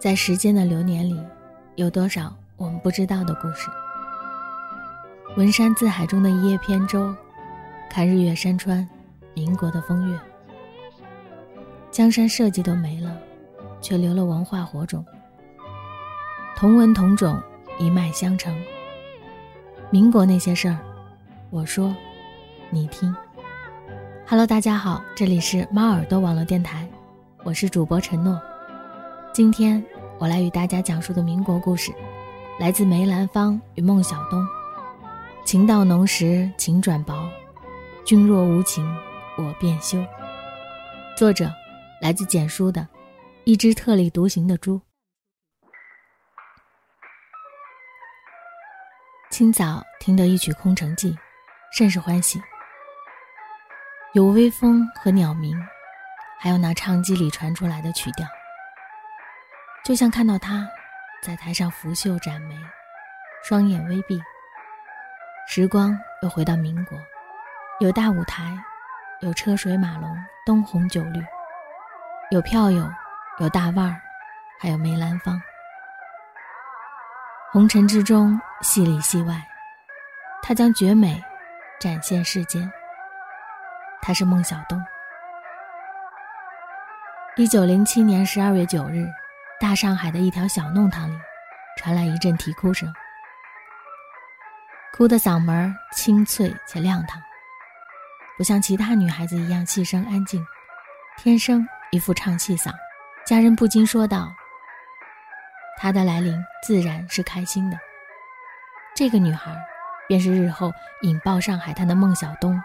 在时间的流年里，有多少我们不知道的故事？文山字海中的一叶扁舟，看日月山川，民国的风月。江山社稷都没了，却留了文化火种。同文同种，一脉相承。民国那些事儿，我说，你听。Hello，大家好，这里是猫耳朵网络电台，我是主播陈诺。今天我来与大家讲述的民国故事，来自梅兰芳与孟小冬。情到浓时情转薄，君若无情我便休。作者来自简书的《一只特立独行的猪》。清早听得一曲《空城计》，甚是欢喜。有微风和鸟鸣，还有那唱机里传出来的曲调。就像看到他，在台上拂袖展眉，双眼微闭。时光又回到民国，有大舞台，有车水马龙，灯红酒绿，有票友，有大腕儿，还有梅兰芳。红尘之中，戏里戏外，他将绝美展现世间。他是孟小冬。一九零七年十二月九日。大上海的一条小弄堂里，传来一阵啼哭声。哭的嗓门清脆且亮堂，不像其他女孩子一样细声安静，天生一副唱戏嗓。家人不禁说道：“她的来临自然是开心的。”这个女孩，便是日后引爆上海滩的孟小冬，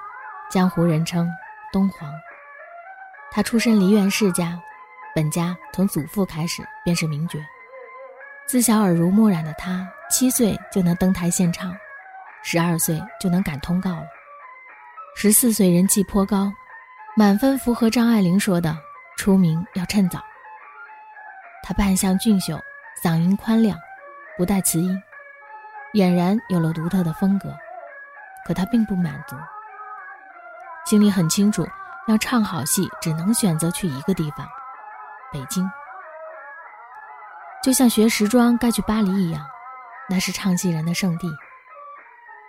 江湖人称“东皇”。她出身梨园世家。本家从祖父开始便是名角，自小耳濡目染的他，七岁就能登台献唱，十二岁就能赶通告了，十四岁人气颇高，满分符合张爱玲说的“出名要趁早”。他扮相俊秀，嗓音宽亮，不带磁音，俨然有了独特的风格。可他并不满足，心里很清楚，要唱好戏，只能选择去一个地方。北京，就像学时装该去巴黎一样，那是唱戏人的圣地。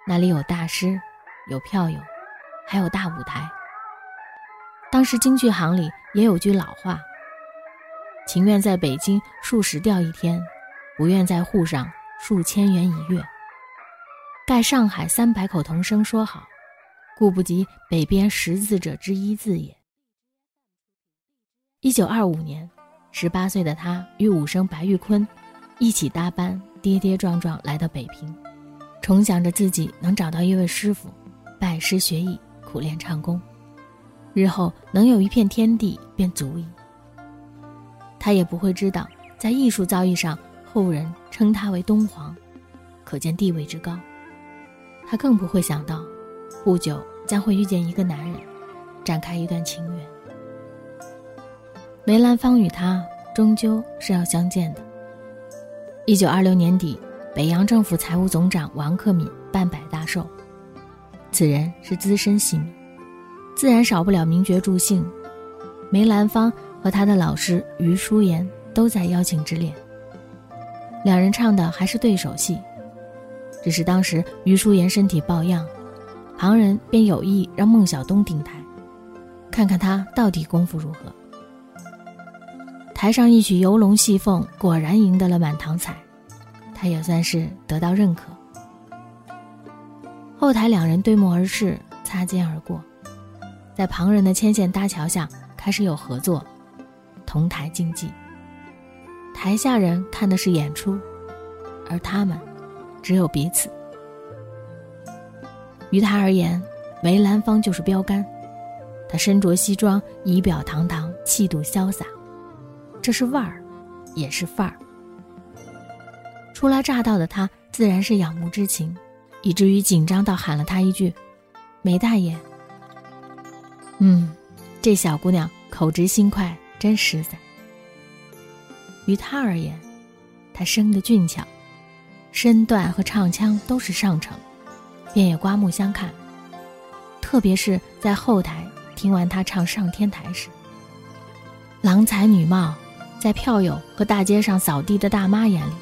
那里有大师，有票友，还有大舞台。当时京剧行里也有句老话：“情愿在北京数十吊一天，不愿在沪上数千元一月。”盖上海三百口童声说好，顾不及北边识字者之一字也。一九二五年。十八岁的他与武生白玉坤一起搭班，跌跌撞撞来到北平，重想着自己能找到一位师傅，拜师学艺，苦练唱功，日后能有一片天地便足矣。他也不会知道，在艺术造诣上，后人称他为东皇，可见地位之高。他更不会想到，不久将会遇见一个男人，展开一段情缘。梅兰芳与他终究是要相见的。一九二六年底，北洋政府财务总长王克敏办百大寿，此人是资深戏迷，自然少不了名角助兴。梅兰芳和他的老师余淑妍都在邀请之列。两人唱的还是对手戏，只是当时余淑妍身体抱恙，旁人便有意让孟小冬顶台，看看他到底功夫如何。台上一曲游龙戏凤，果然赢得了满堂彩，他也算是得到认可。后台两人对目而视，擦肩而过，在旁人的牵线搭桥下，开始有合作，同台竞技。台下人看的是演出，而他们只有彼此。于他而言，梅兰芳就是标杆，他身着西装，仪表堂堂，气度潇洒。这是味儿，也是范儿。初来乍到的他自然是仰慕之情，以至于紧张到喊了他一句：“梅大爷。”嗯，这小姑娘口直心快，真实在。于他而言，她生得俊俏，身段和唱腔都是上乘，便也刮目相看。特别是在后台听完她唱《上天台》时，郎才女貌。在票友和大街上扫地的大妈眼里，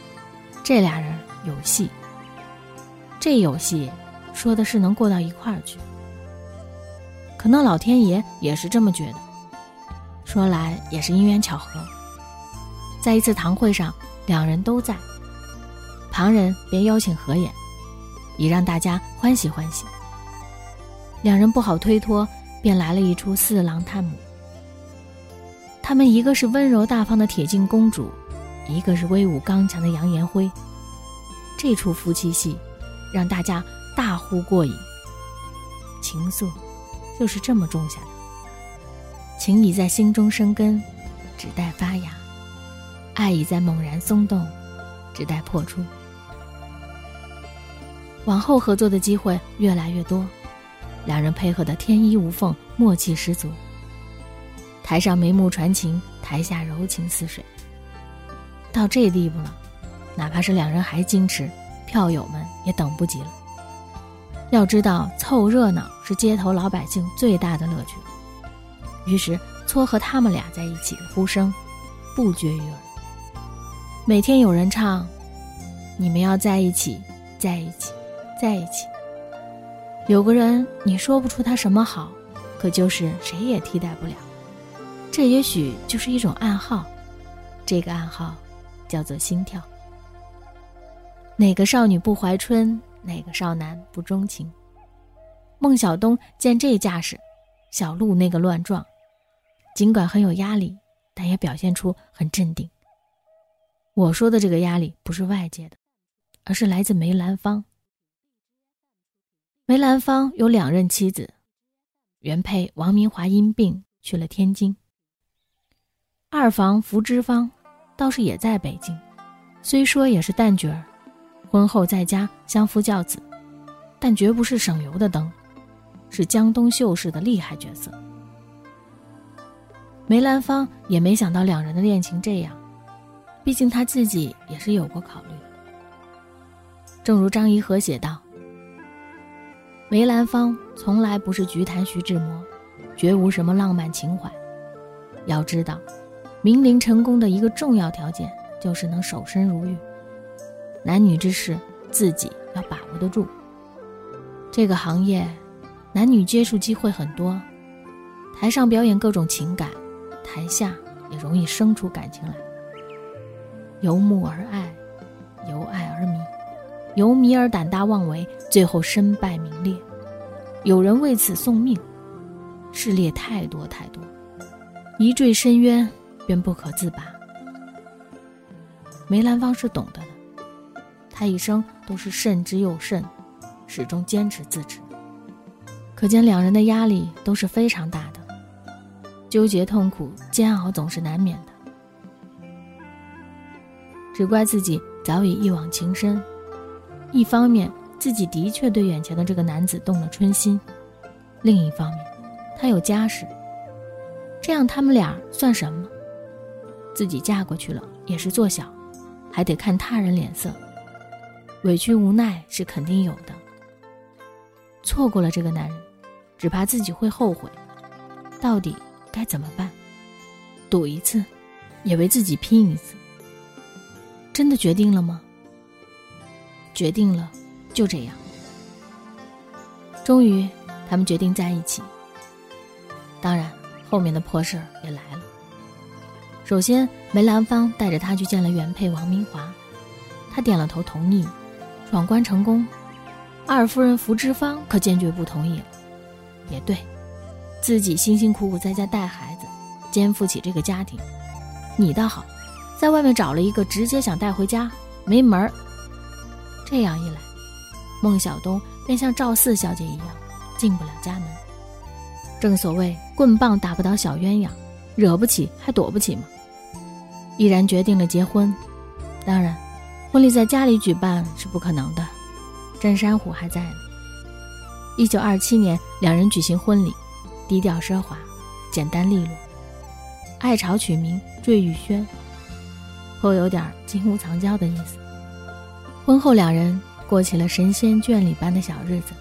这俩人有戏。这有戏，说的是能过到一块儿去。可能老天爷也是这么觉得。说来也是因缘巧合，在一次堂会上，两人都在，旁人便邀请合演，以让大家欢喜欢喜。两人不好推脱，便来了一出四郎探母。他们一个是温柔大方的铁镜公主，一个是威武刚强的杨延辉。这出夫妻戏，让大家大呼过瘾。情愫，就是这么种下的。情已在心中生根，只待发芽；爱已在猛然松动，只待破出。往后合作的机会越来越多，两人配合的天衣无缝，默契十足。台上眉目传情，台下柔情似水。到这地步了，哪怕是两人还矜持，票友们也等不及了。要知道，凑热闹是街头老百姓最大的乐趣。于是，撮合他们俩在一起的呼声不绝于耳。每天有人唱：“你们要在一起，在一起，在一起。”有个人，你说不出他什么好，可就是谁也替代不了。这也许就是一种暗号，这个暗号叫做心跳。哪个少女不怀春？哪个少男不钟情？孟小冬见这架势，小鹿那个乱撞，尽管很有压力，但也表现出很镇定。我说的这个压力不是外界的，而是来自梅兰芳。梅兰芳有两任妻子，原配王明华因病去了天津。二房福芝芳，倒是也在北京，虽说也是旦角儿，婚后在家相夫教子，但绝不是省油的灯，是江东秀士的厉害角色。梅兰芳也没想到两人的恋情这样，毕竟他自己也是有过考虑。正如张颐和写道：“梅兰芳从来不是菊坛徐志摩，绝无什么浪漫情怀。要知道。”名伶成功的一个重要条件就是能守身如玉，男女之事自己要把握得住。这个行业，男女接触机会很多，台上表演各种情感，台下也容易生出感情来。由慕而爱，由爱而迷，由迷而胆大妄为，最后身败名裂。有人为此送命，事例太多太多，一坠深渊。便不可自拔。梅兰芳是懂得的，他一生都是慎之又慎，始终坚持自持。可见两人的压力都是非常大的，纠结、痛苦、煎熬总是难免的。只怪自己早已一往情深，一方面自己的确对眼前的这个男子动了春心，另一方面他有家室，这样他们俩算什么？自己嫁过去了也是做小，还得看他人脸色，委屈无奈是肯定有的。错过了这个男人，只怕自己会后悔。到底该怎么办？赌一次，也为自己拼一次。真的决定了吗？决定了，就这样。终于，他们决定在一起。当然，后面的破事儿也来了。首先，梅兰芳带着他去见了原配王明华，他点了头同意，闯关成功。二夫人福芝芳可坚决不同意了。也对，自己辛辛苦苦在家带孩子，肩负起这个家庭，你倒好，在外面找了一个直接想带回家，没门儿。这样一来，孟小冬便像赵四小姐一样，进不了家门。正所谓棍棒打不倒小鸳鸯，惹不起还躲不起吗？毅然决定了结婚，当然，婚礼在家里举办是不可能的。镇山虎还在呢。一九二七年，两人举行婚礼，低调奢华，简单利落。爱巢取名坠玉轩，颇有点金屋藏娇的意思。婚后，两人过起了神仙眷侣般的小日子。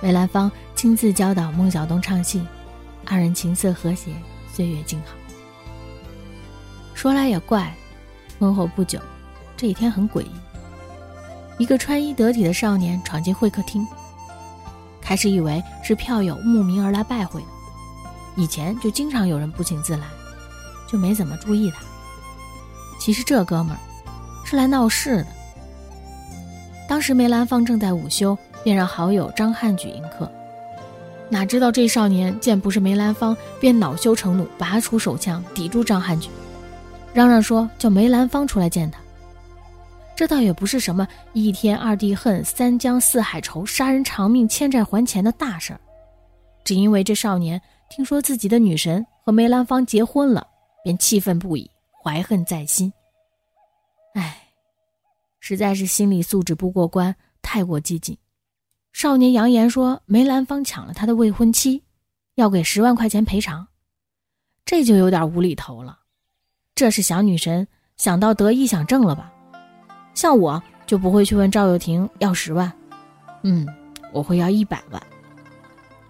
梅兰芳亲自教导孟小冬唱戏，二人琴瑟和谐，岁月静好。说来也怪，婚后不久，这一天很诡异。一个穿衣得体的少年闯进会客厅，开始以为是票友慕名而来拜会的。以前就经常有人不请自来，就没怎么注意他。其实这哥们儿是来闹事的。当时梅兰芳正在午休，便让好友张汉举迎客。哪知道这少年见不是梅兰芳，便恼羞成怒，拔出手枪抵住张汉举，嚷嚷说叫梅兰芳出来见他。这倒也不是什么一天二地恨，三江四海愁，杀人偿命，欠债还钱的大事儿，只因为这少年听说自己的女神和梅兰芳结婚了，便气愤不已，怀恨在心。唉，实在是心理素质不过关，太过激进。少年扬言说梅兰芳抢了他的未婚妻，要给十万块钱赔偿，这就有点无厘头了。这是想女神想到得意想挣了吧？像我就不会去问赵又廷要十万，嗯，我会要一百万。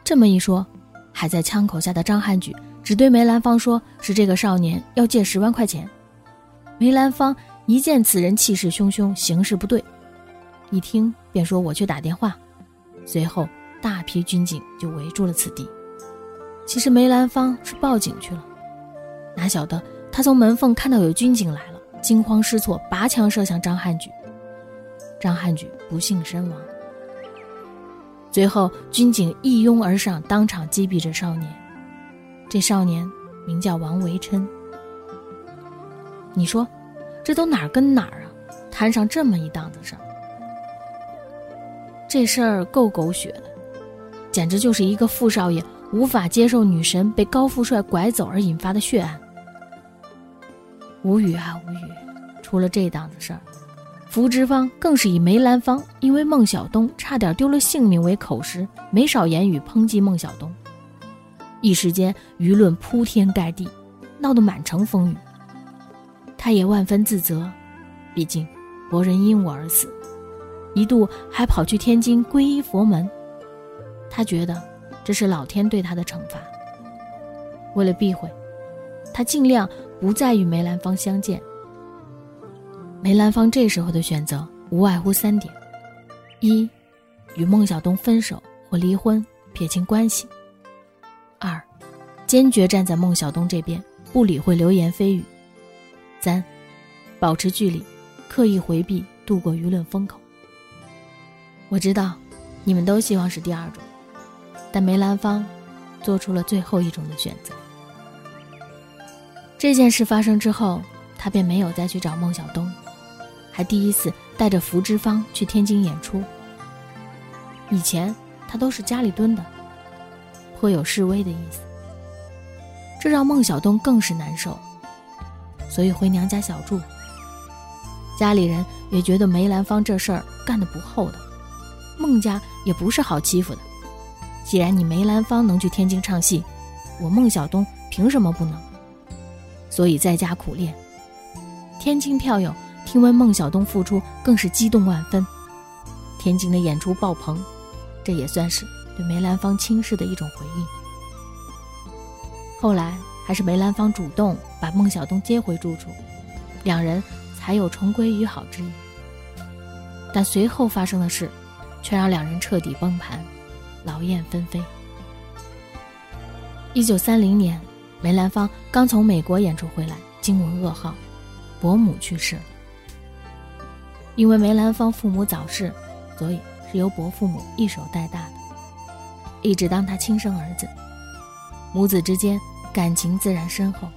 这么一说，还在枪口下的张汉举只对梅兰芳说：“是这个少年要借十万块钱。”梅兰芳一见此人气势汹汹，行事不对，一听便说：“我去打电话。”随后，大批军警就围住了此地。其实梅兰芳是报警去了，哪晓得他从门缝看到有军警来了，惊慌失措，拔枪射向张汉举。张汉举不幸身亡。随后，军警一拥而上，当场击毙这少年。这少年名叫王维琛。你说，这都哪儿跟哪儿啊？摊上这么一档子事儿。这事儿够狗血的，简直就是一个富少爷无法接受女神被高富帅拐走而引发的血案。无语啊无语！出了这档子事儿，福芝芳更是以梅兰芳因为孟小冬差点丢了性命为口实，没少言语抨击孟小冬。一时间舆论铺天盖地，闹得满城风雨。他也万分自责，毕竟博人因我而死。一度还跑去天津皈依佛门，他觉得这是老天对他的惩罚。为了避讳，他尽量不再与梅兰芳相见。梅兰芳这时候的选择无外乎三点：一，与孟小冬分手或离婚，撇清关系；二，坚决站在孟小冬这边，不理会流言蜚语；三，保持距离，刻意回避，度过舆论风口。我知道，你们都希望是第二种，但梅兰芳做出了最后一种的选择。这件事发生之后，他便没有再去找孟小冬，还第一次带着福芝芳去天津演出。以前他都是家里蹲的，颇有示威的意思，这让孟小冬更是难受，所以回娘家小住。家里人也觉得梅兰芳这事儿干得不厚道。孟家也不是好欺负的。既然你梅兰芳能去天津唱戏，我孟小冬凭什么不能？所以在家苦练。天津票友听闻孟小冬复出，更是激动万分。天津的演出爆棚，这也算是对梅兰芳轻视的一种回应。后来还是梅兰芳主动把孟小冬接回住处，两人才有重归于好之意。但随后发生的事。却让两人彻底崩盘，劳燕分飞。一九三零年，梅兰芳刚从美国演出回来，惊闻噩耗，伯母去世了。因为梅兰芳父母早逝，所以是由伯父母一手带大的，一直当他亲生儿子。母子之间感情自然深厚。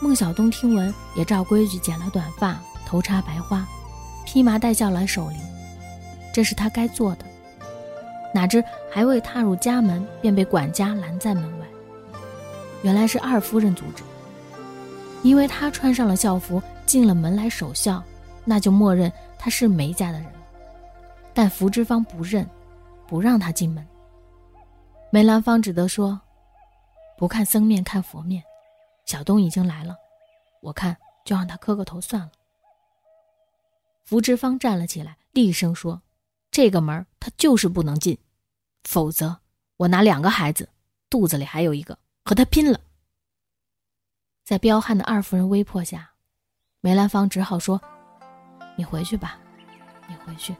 孟小冬听闻，也照规矩剪了短发，头插白花，披麻戴孝来守灵。这是他该做的，哪知还未踏入家门，便被管家拦在门外。原来是二夫人阻止，因为她穿上了校服进了门来守孝，那就默认她是梅家的人。但福芝芳不认，不让她进门。梅兰芳只得说：“不看僧面看佛面，小东已经来了，我看就让他磕个头算了。”福芝芳站了起来，厉声说。这个门他就是不能进，否则我拿两个孩子，肚子里还有一个，和他拼了。在彪悍的二夫人威迫下，梅兰芳只好说：“你回去吧，你回去。”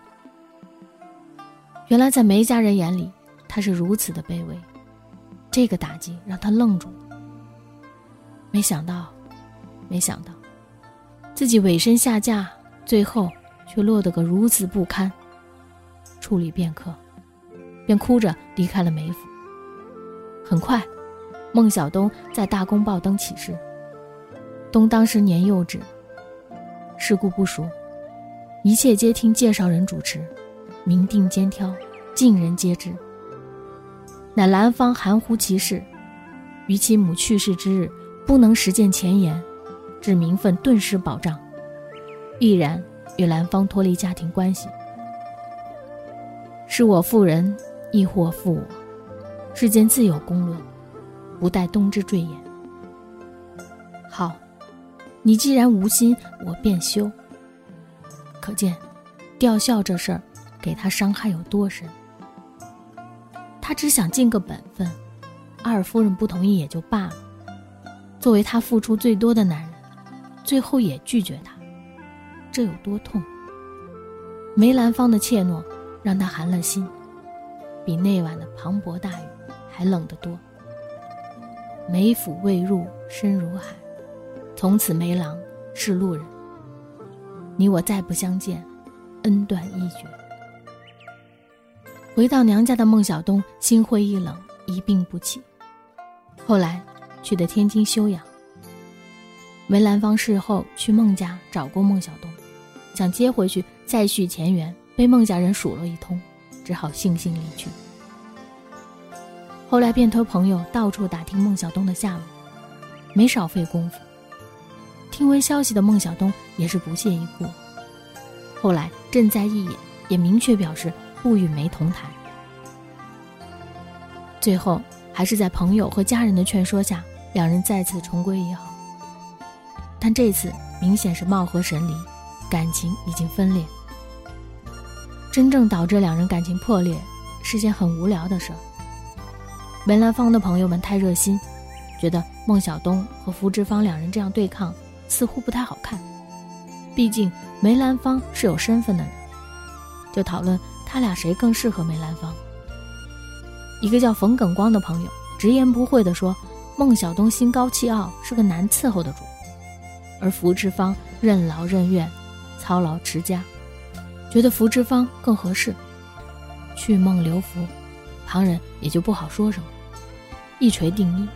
原来在梅家人眼里，他是如此的卑微，这个打击让他愣住。没想到，没想到，自己委身下嫁，最后却落得个如此不堪。处理片刻，便哭着离开了梅府。很快，孟小冬在大公报登启事。冬当时年幼稚，事故不熟，一切皆听介绍人主持，明定兼挑，尽人皆知。乃兰芳含糊其事，于其母去世之日，不能实践前言，致名分顿失保障，毅然与兰芳脱离家庭关系。是我负人，亦或负我，世间自有公论，不待冬之坠眼。好。你既然无心，我便休。可见，吊孝这事儿，给他伤害有多深。他只想尽个本分，二夫人不同意也就罢了。作为他付出最多的男人，最后也拒绝他，这有多痛？梅兰芳的怯懦，让他寒了心，比那晚的磅礴大雨还冷得多。梅府未入，深如海。从此梅郎是路人。你我再不相见，恩断义绝。回到娘家的孟小冬心灰意冷，一病不起。后来去的天津休养。梅兰芳事后去孟家找过孟小冬，想接回去再续前缘，被孟家人数落一通，只好悻悻离去。后来便托朋友到处打听孟小冬的下落，没少费功夫。听闻消息的孟小冬也是不屑一顾。后来正在义也也明确表示不与梅同台。最后还是在朋友和家人的劝说下，两人再次重归于好。但这次明显是貌合神离，感情已经分裂。真正导致两人感情破裂是件很无聊的事儿。梅兰芳的朋友们太热心，觉得孟小冬和福芝芳两人这样对抗。似乎不太好看，毕竟梅兰芳是有身份的人，就讨论他俩谁更适合梅兰芳。一个叫冯耿光的朋友直言不讳地说：“孟小冬心高气傲，是个难伺候的主；而福芝芳任劳任怨，操劳持家，觉得福芝芳更合适。去孟留福，旁人也就不好说什么，一锤定音。”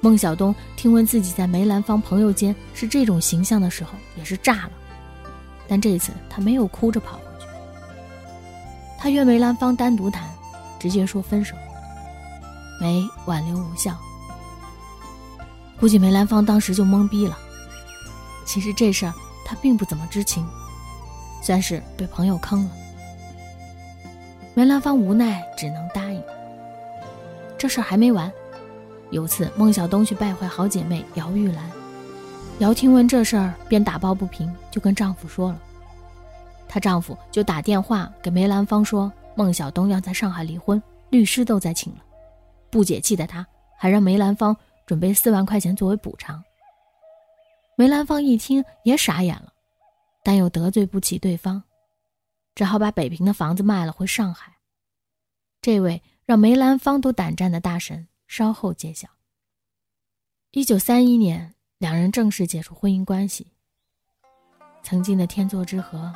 孟小冬听闻自己在梅兰芳朋友间是这种形象的时候，也是炸了。但这次他没有哭着跑回去，他约梅兰芳单独谈，直接说分手。梅挽留无效，估计梅兰芳当时就懵逼了。其实这事儿他并不怎么知情，算是被朋友坑了。梅兰芳无奈，只能答。这事还没完。有次，孟小冬去拜会好姐妹姚玉兰，姚听闻这事儿便打抱不平，就跟丈夫说了。她丈夫就打电话给梅兰芳说，孟小冬要在上海离婚，律师都在请了。不解气的她，还让梅兰芳准备四万块钱作为补偿。梅兰芳一听也傻眼了，但又得罪不起对方，只好把北平的房子卖了回上海。这位让梅兰芳都胆战的大神。稍后揭晓。一九三一年，两人正式解除婚姻关系。曾经的天作之合，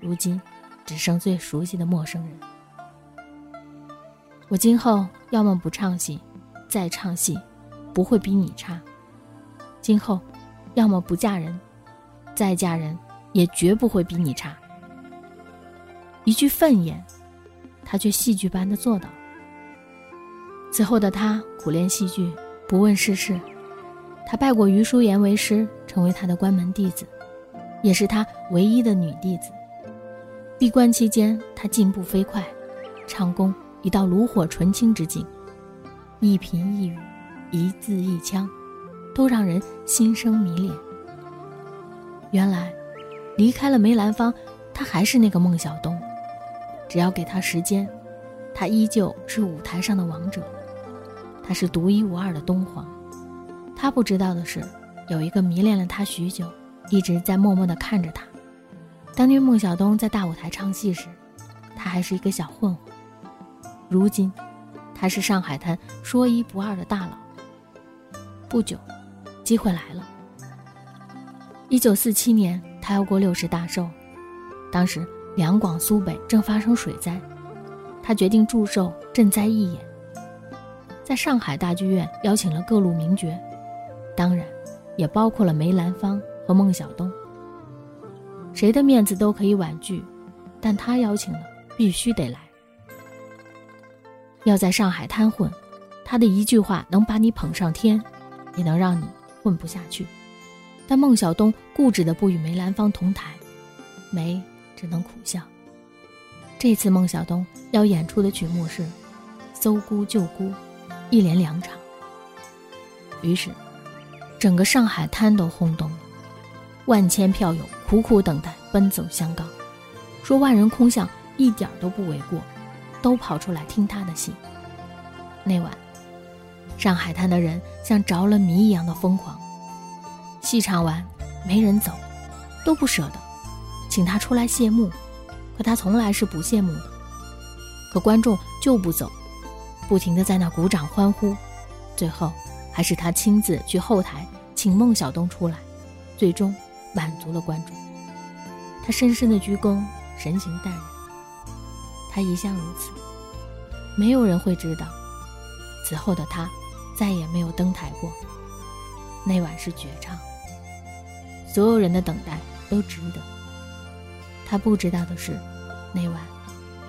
如今只剩最熟悉的陌生人。我今后要么不唱戏，再唱戏，不会比你差。今后，要么不嫁人，再嫁人，也绝不会比你差。一句愤言，他却戏剧般的做到。此后的他苦练戏剧，不问世事。他拜过余淑妍为师，成为他的关门弟子，也是他唯一的女弟子。闭关期间，他进步飞快，唱功已到炉火纯青之境，一颦一语，一字一腔，都让人心生迷恋。原来，离开了梅兰芳，他还是那个孟小冬。只要给他时间，他依旧是舞台上的王者。他是独一无二的东皇，他不知道的是，有一个迷恋了他许久，一直在默默地看着他。当年孟小冬在大舞台唱戏时，他还是一个小混混。如今，他是上海滩说一不二的大佬。不久，机会来了。一九四七年，他要过六十大寿，当时两广苏北正发生水灾，他决定祝寿赈灾义演。在上海大剧院邀请了各路名角，当然，也包括了梅兰芳和孟小冬。谁的面子都可以婉拒，但他邀请了，必须得来。要在上海滩混，他的一句话能把你捧上天，也能让你混不下去。但孟小冬固执的不与梅兰芳同台，梅只能苦笑。这次孟小冬要演出的曲目是《搜孤救孤》，一连两场。于是，整个上海滩都轰动了。万千票友苦苦等待，奔走相告，说万人空巷一点都不为过，都跑出来听他的戏。那晚，上海滩的人像着了迷一样的疯狂。戏唱完，没人走，都不舍得，请他出来谢幕，可他从来是不谢幕的。可观众就不走，不停的在那鼓掌欢呼，最后还是他亲自去后台请孟小冬出来，最终。满足了观众，他深深的鞠躬，神情淡然。他一向如此，没有人会知道，此后的他再也没有登台过。那晚是绝唱，所有人的等待都值得。他不知道的是，那晚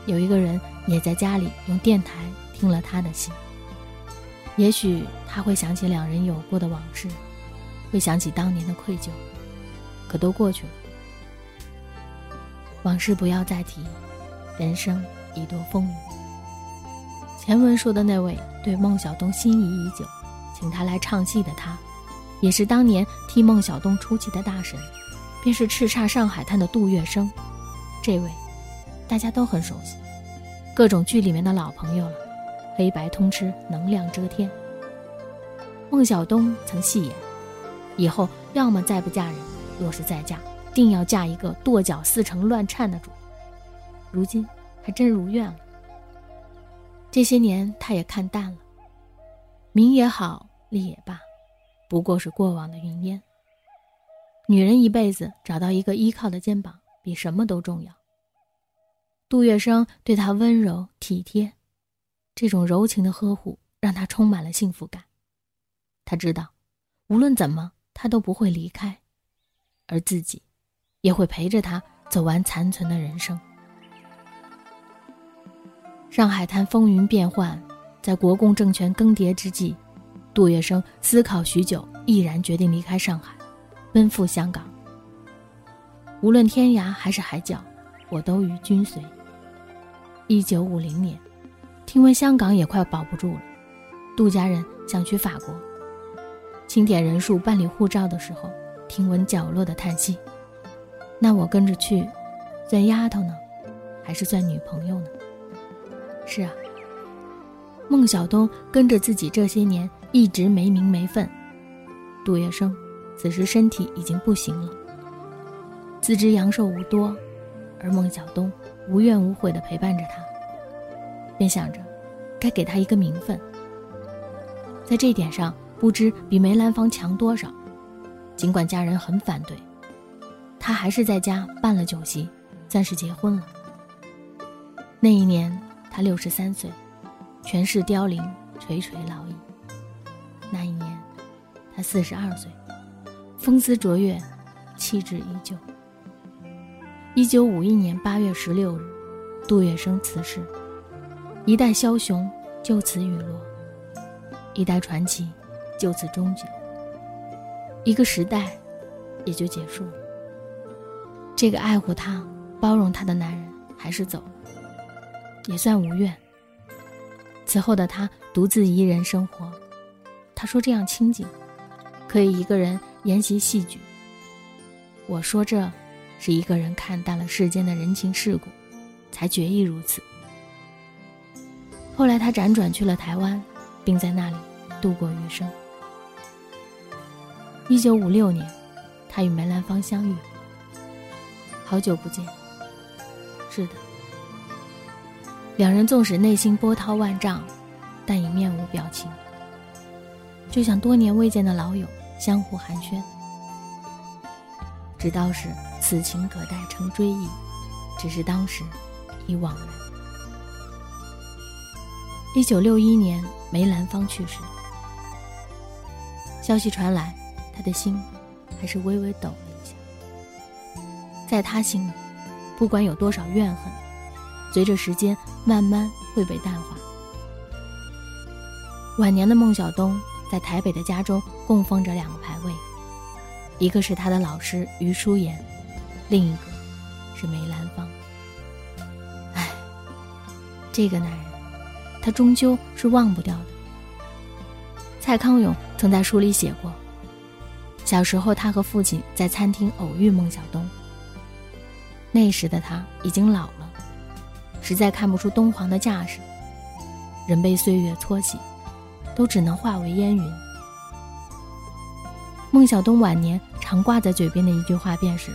有一个人也在家里用电台听了他的戏。也许他会想起两人有过的往事，会想起当年的愧疚。可都过去了，往事不要再提，人生已多风雨。前文说的那位对孟小冬心仪已久，请他来唱戏的他，也是当年替孟小冬出气的大神，便是叱咤上海滩的杜月笙。这位，大家都很熟悉，各种剧里面的老朋友了，黑白通吃，能量遮天。孟小冬曾戏言，以后要么再不嫁人。若是再嫁，定要嫁一个跺脚四成乱颤的主。如今还真如愿了。这些年他也看淡了，名也好，利也罢，不过是过往的云烟。女人一辈子找到一个依靠的肩膀，比什么都重要。杜月笙对她温柔体贴，这种柔情的呵护让他充满了幸福感。他知道，无论怎么，他都不会离开。而自己，也会陪着他走完残存的人生。上海滩风云变幻，在国共政权更迭之际，杜月笙思考许久，毅然决定离开上海，奔赴香港。无论天涯还是海角，我都与君随。一九五零年，听闻香港也快保不住了，杜家人想去法国。清点人数办理护照的时候。听闻角落的叹息，那我跟着去，算丫头呢，还是算女朋友呢？是啊，孟小冬跟着自己这些年一直没名没分，杜月笙此时身体已经不行了，自知阳寿无多，而孟小冬无怨无悔地陪伴着他，便想着该给他一个名分，在这点上不知比梅兰芳强多少。尽管家人很反对，他还是在家办了酒席，算是结婚了。那一年他六十三岁，权势凋零，垂垂老矣。那一年他四十二岁，风姿卓越，气质依旧。一九五一年八月十六日，杜月笙辞世，一代枭雄就此陨落，一代传奇就此终结。一个时代，也就结束了。这个爱护她、包容她的男人还是走了，也算无怨。此后的他独自一人生活，他说这样清静，可以一个人研习戏剧。我说这，是一个人看淡了世间的人情世故，才决意如此。后来他辗转去了台湾，并在那里度过余生。一九五六年，他与梅兰芳相遇。好久不见。是的，两人纵使内心波涛万丈，但已面无表情，就像多年未见的老友相互寒暄。直到是此情可待成追忆，只是当时已惘然。一九六一年，梅兰芳去世，消息传来，他的心还是微微抖了一下。在他心里，不管有多少怨恨，随着时间慢慢会被淡化。晚年的孟小冬在台北的家中供奉着两个牌位，一个是他的老师余淑妍，另一个是梅兰芳。唉，这个男人。他终究是忘不掉的。蔡康永曾在书里写过，小时候他和父亲在餐厅偶遇孟小冬。那时的他已经老了，实在看不出东皇的架势，人被岁月搓洗，都只能化为烟云。孟小冬晚年常挂在嘴边的一句话便是：“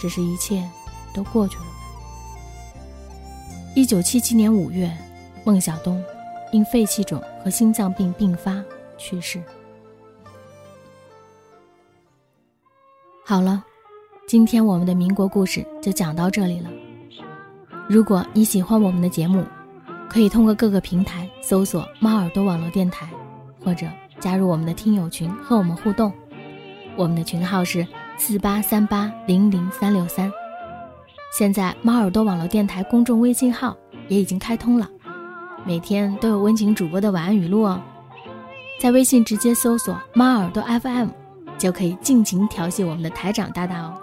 只是一切都过去了。”一九七七年五月。孟小冬因肺气肿和心脏病并发去世。好了，今天我们的民国故事就讲到这里了。如果你喜欢我们的节目，可以通过各个平台搜索“猫耳朵网络电台”，或者加入我们的听友群和我们互动。我们的群号是四八三八零零三六三。现在猫耳朵网络电台公众微信号也已经开通了。每天都有温情主播的晚安语录哦，在微信直接搜索“猫耳朵 FM”，就可以尽情调戏我们的台长大大哦，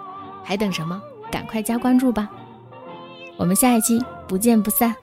还等什么？赶快加关注吧！我们下一期不见不散。